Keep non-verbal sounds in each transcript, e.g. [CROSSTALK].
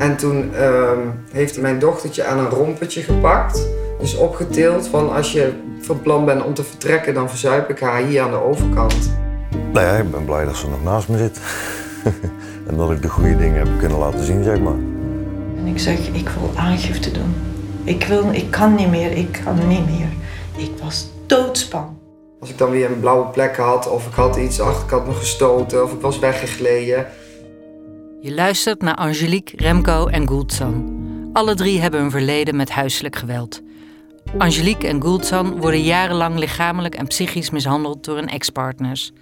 En toen ehm, heeft hij mijn dochtertje aan een rompertje gepakt. Dus opgetild van als je van plan bent om te vertrekken, dan verzuip ik haar hier aan de overkant. Nou ja, ik ben blij dat ze nog naast me zit. [LAUGHS] en dat ik de goede dingen heb kunnen laten zien, zeg maar. En ik zeg, ik wil aangifte doen. Ik, wil, ik kan niet meer, ik kan niet meer. Ik was doodsbang. Als ik dan weer een blauwe plek had, of ik had iets achter, ik had me gestoten, of ik was weggegleden. Je luistert naar Angelique, Remco en Guldzan. Alle drie hebben een verleden met huiselijk geweld. Angelique en Guldzan worden jarenlang lichamelijk en psychisch mishandeld door hun ex-partners.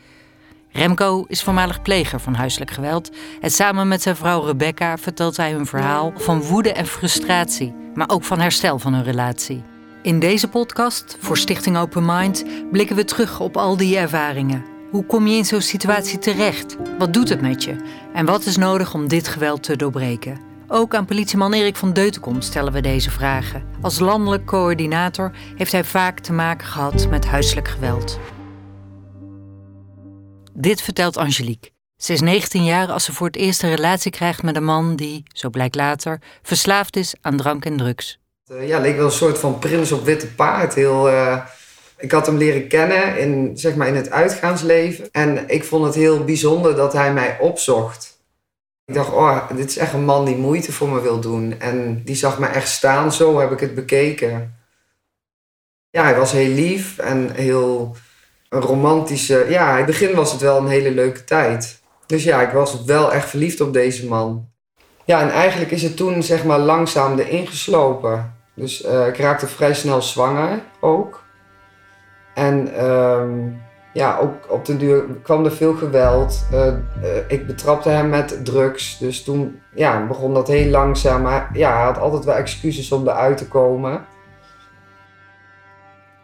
Remco is voormalig pleger van huiselijk geweld en samen met zijn vrouw Rebecca vertelt hij hun verhaal van woede en frustratie, maar ook van herstel van hun relatie. In deze podcast voor Stichting Open Mind blikken we terug op al die ervaringen. Hoe kom je in zo'n situatie terecht? Wat doet het met je? En wat is nodig om dit geweld te doorbreken? Ook aan politieman Erik van Deutenkom stellen we deze vragen. Als landelijk coördinator heeft hij vaak te maken gehad met huiselijk geweld. Dit vertelt Angelique. Ze is 19 jaar als ze voor het eerst een relatie krijgt met een man die, zo blijkt later, verslaafd is aan drank en drugs. Uh, ja, leek wel een soort van prins op witte paard. Heel, uh, ik had hem leren kennen in, zeg maar, in het uitgaansleven. En ik vond het heel bijzonder dat hij mij opzocht. Ik dacht, oh, dit is echt een man die moeite voor me wil doen. En die zag me echt staan, zo heb ik het bekeken. Ja, hij was heel lief en heel een romantische... Ja, in het begin was het wel een hele leuke tijd. Dus ja, ik was wel echt verliefd op deze man. Ja, en eigenlijk is het toen zeg maar langzaam erin geslopen. Dus uh, ik raakte vrij snel zwanger ook. En um, ja, ook op de duur kwam er veel geweld. Uh, uh, ik betrapte hem met drugs. Dus toen ja, begon dat heel langzaam. Maar ja, hij had altijd wel excuses om eruit te komen.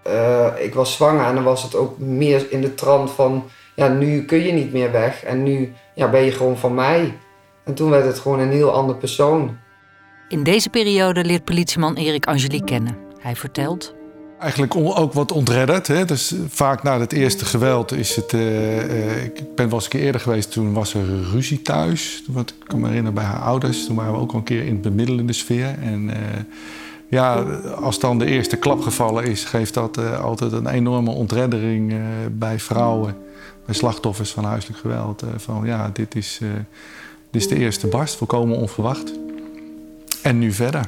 Uh, ik was zwanger en dan was het ook meer in de trant van... Ja, nu kun je niet meer weg en nu ja, ben je gewoon van mij. En toen werd het gewoon een heel ander persoon. In deze periode leert politieman Erik Angelique kennen. Hij vertelt... Eigenlijk ook wat ontredderd. Hè? Dus vaak na het eerste geweld is het... Uh, uh, ik ben wel eens een keer eerder geweest, toen was er ruzie thuis. Wat ik kan me herinneren bij haar ouders. Toen waren we ook al een keer in het bemiddelende sfeer. En ja, als dan de eerste klap gevallen is... geeft dat altijd een enorme ontreddering bij vrouwen. Bij slachtoffers van huiselijk geweld. van ja, dit is, dit is de eerste barst, volkomen onverwacht. En nu verder.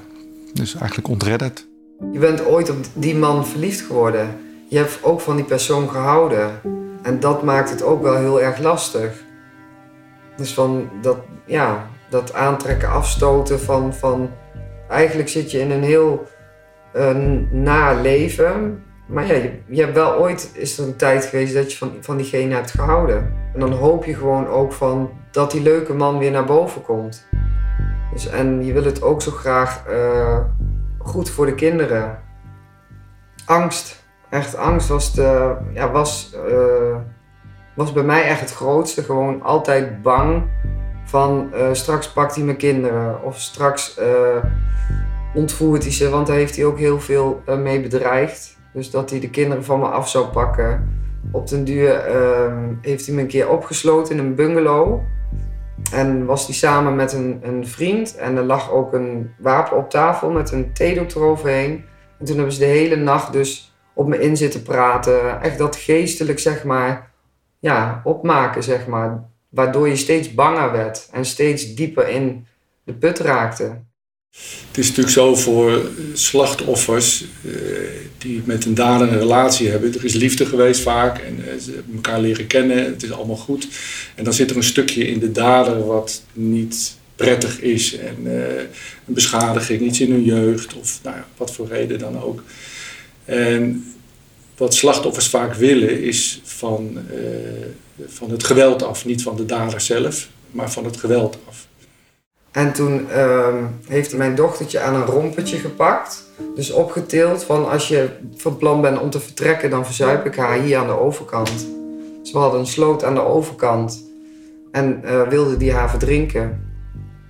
Dus eigenlijk ontredderd. Je bent ooit op die man verliefd geworden. Je hebt ook van die persoon gehouden. En dat maakt het ook wel heel erg lastig. Dus van dat, ja, dat aantrekken, afstoten van, van... Eigenlijk zit je in een heel uh, na leven. Maar ja, je, hebt wel ooit... Is er een tijd geweest dat je van, van diegene hebt gehouden. En dan hoop je gewoon ook van dat die leuke man weer naar boven komt. Dus, en je wil het ook zo graag... Uh, goed voor de kinderen. Angst. Echt angst was, de, ja, was, uh, was bij mij echt het grootste. Gewoon altijd bang van uh, straks pakt hij mijn kinderen. Of straks uh, ontvoert hij ze. Want daar heeft hij ook heel veel mee bedreigd. Dus dat hij de kinderen van me af zou pakken. Op den duur ehm, heeft hij me een keer opgesloten in een bungalow. En was hij samen met een, een vriend en er lag ook een wapen op tafel met een theedoek eroverheen. En toen hebben ze de hele nacht dus op me in zitten praten. Echt dat geestelijk, zeg maar, ja, opmaken, zeg maar. Waardoor je steeds banger werd en steeds dieper in de put raakte. Het is natuurlijk zo voor slachtoffers uh, die met een dader een relatie hebben. Er is liefde geweest vaak en uh, ze hebben elkaar leren kennen. Het is allemaal goed. En dan zit er een stukje in de dader wat niet prettig is. En uh, een beschadiging, iets in hun jeugd of nou ja, wat voor reden dan ook. En wat slachtoffers vaak willen is van, van het geweld af. Niet van de dader zelf, maar van het geweld af. En toen uh, heeft mijn dochtertje aan een rompertje gepakt. Dus opgetild van als je van plan bent om te vertrekken, dan verzuip ik haar hier aan de overkant. Dus we hadden een sloot aan de overkant. En uh, wilde die haar verdrinken.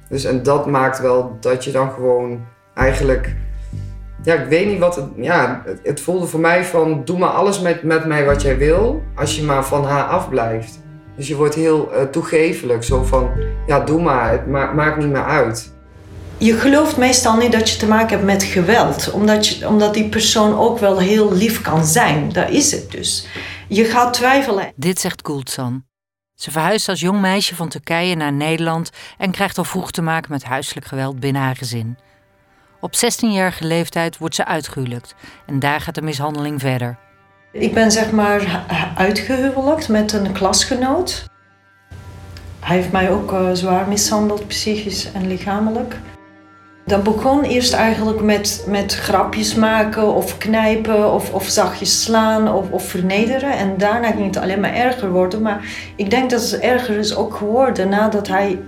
Dus en dat maakt wel dat je dan gewoon eigenlijk... Ja, ik weet niet wat het... Ja, het, het voelde voor mij van... Doe maar alles met, met mij wat jij wil. Als je maar van haar afblijft. Dus je wordt heel uh, toegevelijk. Zo van, ja, doe maar, het ma maakt niet meer uit. je gelooft meestal niet dat je te maken hebt met geweld, omdat, je, omdat die persoon ook wel heel lief kan zijn. Dat is het dus. Je gaat twijfelen. Dit zegt Gultsan. Ze verhuist als jong meisje van Turkije naar Nederland en krijgt al vroeg te maken met huiselijk geweld binnen haar gezin. Op 16-jarige leeftijd wordt ze uitgehuwelijkt en daar gaat de mishandeling verder. Ik ben zeg maar uitgehuwelijkt met een klasgenoot. Hij heeft mij ook uh, zwaar mishandeld, psychisch en lichamelijk. Dat begon eerst eigenlijk met, met grapjes maken of knijpen of, of zachtjes slaan of, of vernederen. En daarna ging het alleen maar erger worden. Maar ik denk dat het erger is ook geworden nadat hij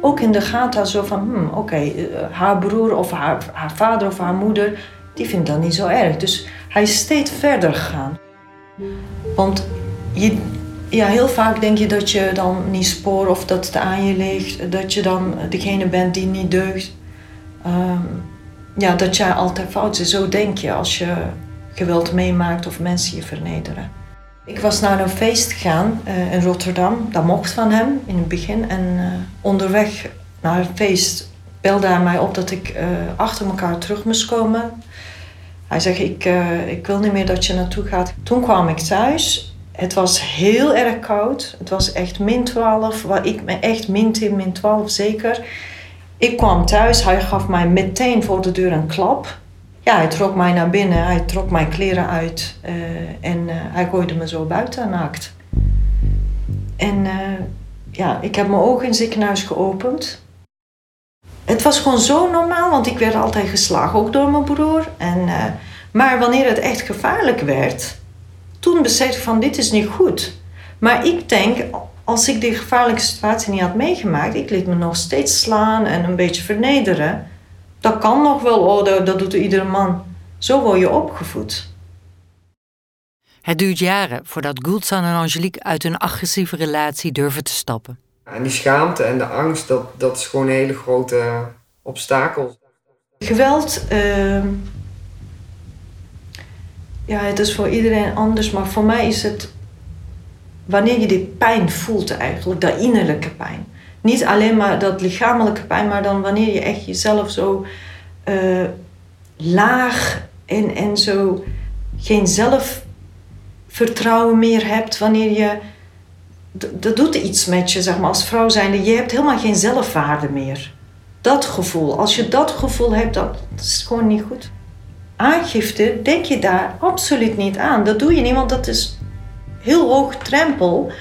ook in de gaten had zo van... Hmm, oké, eh, haar broer of haar, haar vader of haar moeder, die vindt dat niet zo erg. Dus hij is steeds verder gegaan. Want je, ja, heel vaak denk je dat je dan niet spoort of dat het aan je ligt. Dat je dan degene bent die niet deugt. Ehm, ja, dat jij altijd fout is. Zo denk je als je geweld meemaakt of mensen je vernederen. Ik was naar een feest gegaan uh, in Rotterdam. Dat mocht van hem in het begin. En uh, onderweg naar het feest belde hij mij op dat ik uh, achter elkaar terug moest komen. Hij zegt, ik, ik wil niet meer dat je naartoe gaat. Toen kwam ik thuis. Het was heel erg koud. Het was echt min 12. Waar ik me echt min 10, min 12 zeker. Ik kwam thuis, hij gaf mij meteen voor de deur een klap. Ja, hij trok mij naar binnen, hij trok mijn kleren uit uh, en uh, hij gooide me zo buiten naakt. En ja, ik heb mijn ogen in ziekenhuis geopend. Het was gewoon zo normaal, want ik werd altijd geslagen, ook door mijn broer. En, maar wanneer het echt gevaarlijk werd, toen besefte ik van dit is niet goed. Maar ik denk, als ik die gevaarlijke situatie niet had meegemaakt, ik liet me nog steeds slaan en een beetje vernederen. Dat kan nog wel, oh, dat, dat doet iedere man. Zo word je opgevoed. Het duurt jaren voordat Gulsan en Angelique uit hun agressieve relatie durven te stappen. En die schaamte en de angst, dat, dat is gewoon een hele grote obstakel. Geweld, uh, ja, het is voor iedereen anders, maar voor mij is het wanneer je die pijn voelt eigenlijk, dat innerlijke pijn. Niet alleen maar dat lichamelijke pijn, maar dan wanneer je echt jezelf zo uh, laag en, en zo geen zelfvertrouwen meer hebt. Wanneer je, dat doet iets met je, zeg maar, als vrouw zijnde. Je hebt helemaal geen zelfwaarde meer. Dat gevoel, als je dat gevoel hebt, dat, is gewoon niet goed. Aangifte, denk je daar absoluut niet aan. Dat doe je niet, want dat is heel hoog drempel.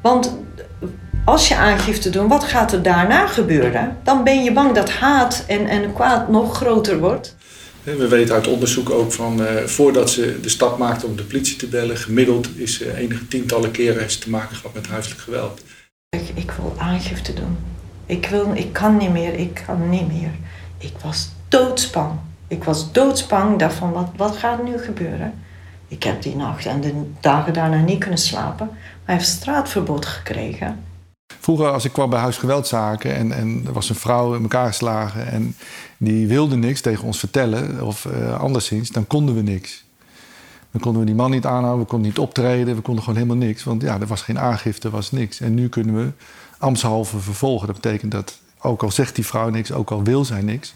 Want als je aangifte doet, wat gaat er daarna gebeuren? Dan ben je bang dat haat en, en kwaad nog groter wordt. We weten uit onderzoek ook van uh, voordat ze de stap maakte om de politie te bellen, gemiddeld is uh, enige tientallen keren heeft ze te maken gehad met huiselijk geweld. Ik, ik wil aangifte doen. Ik, wil, ik kan niet meer, ik kan niet meer. Ik was doodsbang. Ik was doodsbang daarvan, wat, wat gaat er nu gebeuren? Ik heb die nacht en de dagen daarna niet kunnen slapen. Maar hij heeft straatverbod gekregen. Vroeger, als ik kwam bij huisgeweldzaken en, en er was een vrouw in elkaar geslagen en die wilde niks tegen ons vertellen of uh, anderszins, dan konden we niks. Dan konden we die man niet aanhouden, we konden niet optreden, we konden gewoon helemaal niks. Want ja, er was geen aangifte, er was niks. En nu kunnen we ambtshalve vervolgen. Dat betekent dat, ook al zegt die vrouw niks, ook al wil zij niks,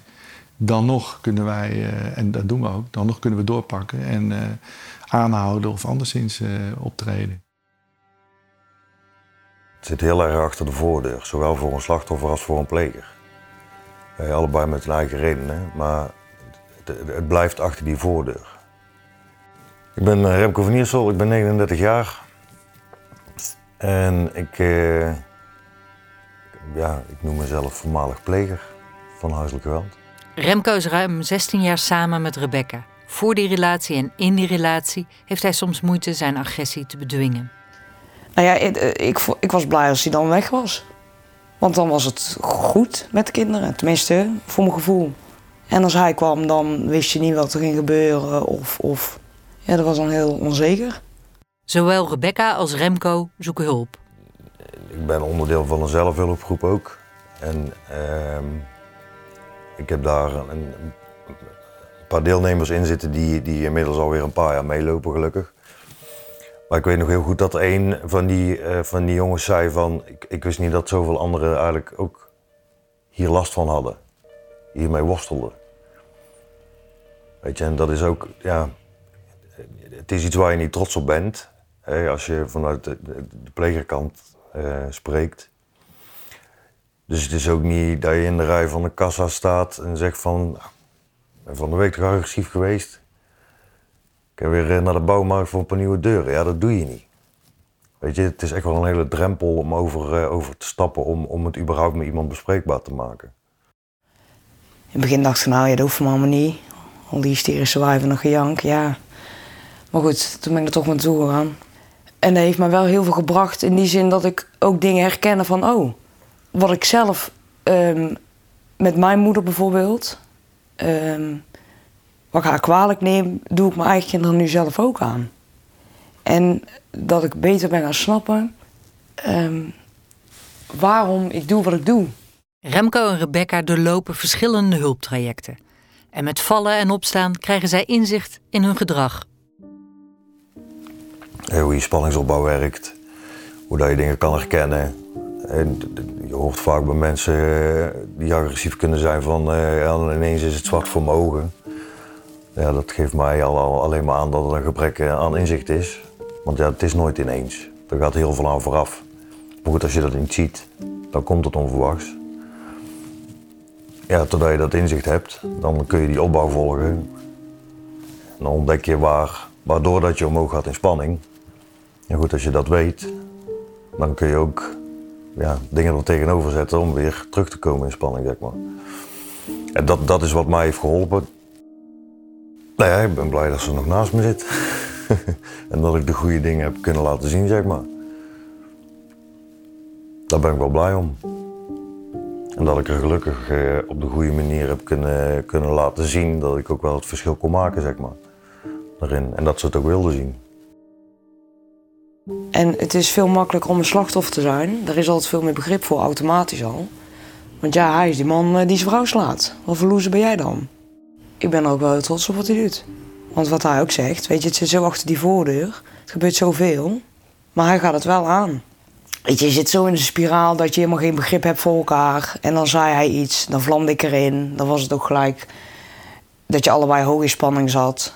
dan nog kunnen wij, uh, en dat doen we ook, dan nog kunnen we doorpakken en uh, aanhouden of anderszins optreden. Zit heel erg achter de voordeur, zowel voor een slachtoffer als voor een pleger. Allebei met hun eigen redenen, maar het, het, blijft achter die voordeur. Ik ben Remco van Iersel, ik ben 39 jaar. En ik, ja, ik noem mezelf voormalig pleger van huiselijk geweld. Remco is ruim 16 jaar samen met Rebecca. Voor die relatie en in die relatie heeft hij soms moeite zijn agressie te bedwingen. Nou ja, ik, ik, ik was blij als hij dan weg was. Want dan was het goed met de kinderen, tenminste voor mijn gevoel. En als hij kwam, dan wist je niet wat er ging gebeuren of, of ja, dat was dan heel onzeker. Zowel Rebecca als Remco zoeken hulp. Ik ben onderdeel van een zelfhulpgroep ook. En uh, ik heb daar een, een, paar deelnemers in zitten die, die inmiddels alweer een paar jaar meelopen, gelukkig. Maar ik weet nog heel goed dat een van die, uh, van die jongens zei van... Ik, ik wist niet dat zoveel anderen eigenlijk ook hier last van hadden. hiermee worstelde. Weet je, en dat is ook, ja, het is iets waar je niet trots op bent. Hè, als je vanuit de, plegerkant uh, spreekt. Dus het is ook niet dat je in de rij van de kassa staat en zegt van... Nou, van de week toch agressief geweest. Heb weer naar de bouwmarkt voor een nieuwe deuren. Ja, dat doe je niet. Weet je, het is echt wel een hele drempel om over, uh, over te stappen om, om het überhaupt met iemand bespreekbaar te maken. In het begin dacht ik, nou ja, dat hoeft me allemaal niet. Al die hysterische wijven nog gejank, ja. Maar goed, toen ben ik er toch mee toe gegaan. En dat heeft me wel heel veel gebracht in die zin dat ik ook dingen herkende van... oh, wat ik zelf um, met mijn moeder bijvoorbeeld... Um, wat ik haar kwalijk neem, doe ik mijn eigen kinderen nu zelf ook aan. En dat ik beter ben gaan snappen um, waarom ik doe wat ik doe. Remco en Rebecca doorlopen verschillende hulptrajecten. En met vallen en opstaan krijgen zij inzicht in hun gedrag. Hoe je spanningsopbouw werkt, hoe dat je dingen kan herkennen. En je hoort vaak bij mensen eh, die agressief kunnen zijn van uh, ineens is het zwart voor mijn ogen. Ja, dat geeft mij al, alleen maar aan dat er een gebrek eh, aan inzicht is. Want ja, het is nooit ineens. Er gaat heel veel aan vooraf. Maar goed, als je dat niet ziet, dan komt het onverwachts. Ja, totdat je dat inzicht hebt, dan kun je die opbouw volgen. En dan ontdek je waar, waardoor dat je omhoog gaat in spanning. En goed, als je dat weet, dan kun je ook ja, dingen er tegenover zetten om weer terug te komen in spanning, zeg maar. En dat, dat is wat mij heeft geholpen. Nou ja, ik ben blij dat ze nog naast me zit. [LAUGHS] en dat ik de goede dingen heb kunnen laten zien, zeg maar. Daar ben ik wel blij om. En dat ik er gelukkig eh, op de goede manier heb kunnen, kunnen laten zien dat ik ook wel het verschil kon maken, zeg maar. Daarin. En dat ze het ook wilden zien. En het is veel makkelijker om een slachtoffer te zijn. Daar is altijd veel meer begrip voor, automatisch al. Want ja, hij is die man eh, die zijn vrouw slaat. Wat voor ben jij dan? Ik ben er ook wel trots op wat hij doet. Want wat hij ook zegt, weet je, het zit zo achter die voordeur. Het gebeurt zoveel. Maar hij gaat het wel aan. Weet je, je zit zo in een spiraal dat je helemaal geen begrip hebt voor elkaar. En dan zei hij iets, dan vlamde ik erin. Dan was het ook gelijk dat je allebei hoog in spanning zat.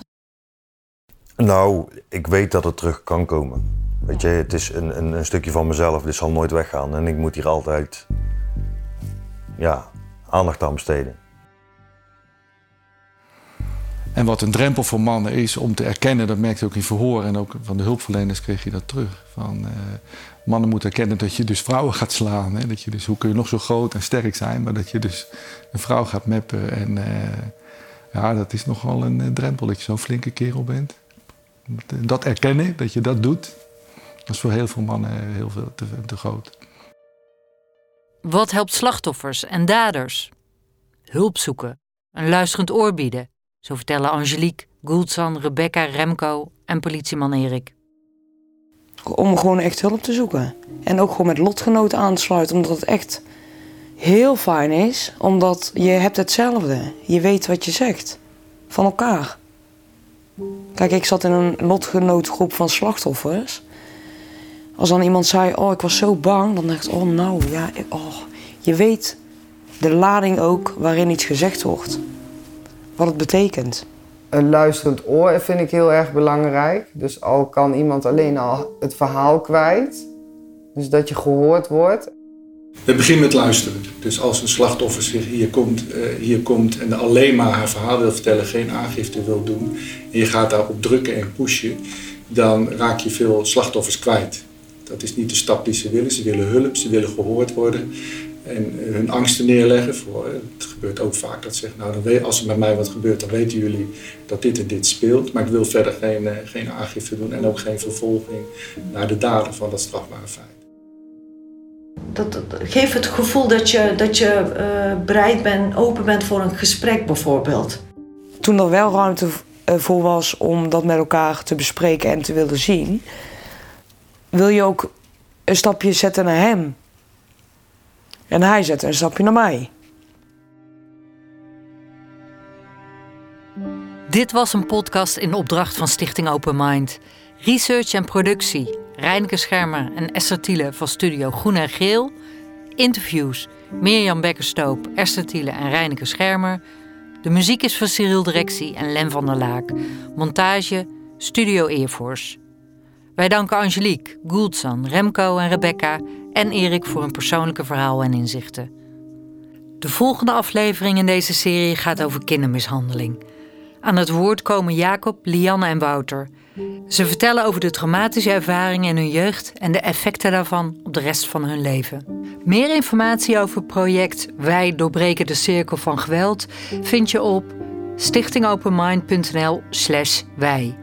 Nou, ik weet dat het terug kan komen. Weet je, het is een, een, een, stukje van mezelf, dit zal nooit weggaan. En ik moet hier altijd ja, aandacht aan besteden. En wat een drempel voor mannen is om te erkennen, dat merkte ook in verhoor en ook van de hulpverleners kreeg je dat terug. Van, uh, mannen moeten erkennen dat je dus vrouwen gaat slaan. Hè? Dat je dus, hoe kun je nog zo groot en sterk zijn, maar dat je dus een vrouw gaat meppen. En uh, ja, dat is nogal een uh, drempel dat je zo'n flinke kerel bent. Dat erkennen, dat je dat doet, dat is voor heel veel mannen heel veel te, te groot. Wat helpt slachtoffers en daders? Hulp zoeken, een luisterend oor bieden. Zo vertellen Angelique, Guldzan, Rebecca, Remco en politieman Erik. Om gewoon echt hulp te zoeken. En ook gewoon met lotgenoten aan te sluiten. Omdat het echt heel fijn is. Omdat je hebt hetzelfde. Je weet wat je zegt. Van elkaar. Kijk, ik zat in een lotgenootgroep van slachtoffers. Als dan iemand zei, oh, ik was zo bang, dan dacht ik, oh, nou, ja, oh. Je weet de lading ook waarin iets gezegd wordt. Wat het betekent. Een luisterend oor vind ik heel erg belangrijk. Dus al kan iemand alleen al het verhaal kwijt. Dus dat je gehoord wordt. Het begint met luisteren. Dus als een slachtoffer zich hier komt, uh, hier komt en alleen maar haar verhaal wil vertellen, geen aangifte wil doen, en je gaat daarop drukken en pushen, dan raak je veel slachtoffers kwijt. Dat is niet de stap die ze willen. Ze willen hulp, ze willen gehoord worden en hun angsten neerleggen. Voor, het gebeurt ook vaak dat ze zeggen, nou, dan weet, als er met mij wat gebeurt, dan weten jullie dat dit en dit speelt. Maar ik wil verder geen, eh, geen aangifte doen en ook geen vervolging naar de daden van dat strafbare feit. Dat, dat geeft het gevoel dat je, dat je uh, bereid bent, open bent voor een gesprek bijvoorbeeld. Toen er wel ruimte eh, voor was om dat met elkaar te bespreken en te willen zien, wil je ook een stapje zetten naar hem. En hij zet een stapje naar mij. Dit was een podcast in opdracht van Stichting Open Mind. Research en productie, Reineke Schermer en Esther Thiele van Studio Groen en Geel. Interviews Mirjam Bekkerstoop, Esther Thiele en Reineke Schermer. De muziek is van Cyril Directie en Len van der Laak. Montage Studio Airforce. Wij danken Angelique, Gouldsan, Remco en Rebecca en Erik voor hun persoonlijke verhaal en inzichten. De volgende aflevering in deze serie gaat over kindermishandeling. Aan het woord komen Jacob, Lianne en Wouter. Ze vertellen over de traumatische ervaringen in hun jeugd en de effecten daarvan op de rest van hun leven. Meer informatie over het project Wij doorbreken de cirkel van geweld vind je op stichtingopenmind.nl/wij.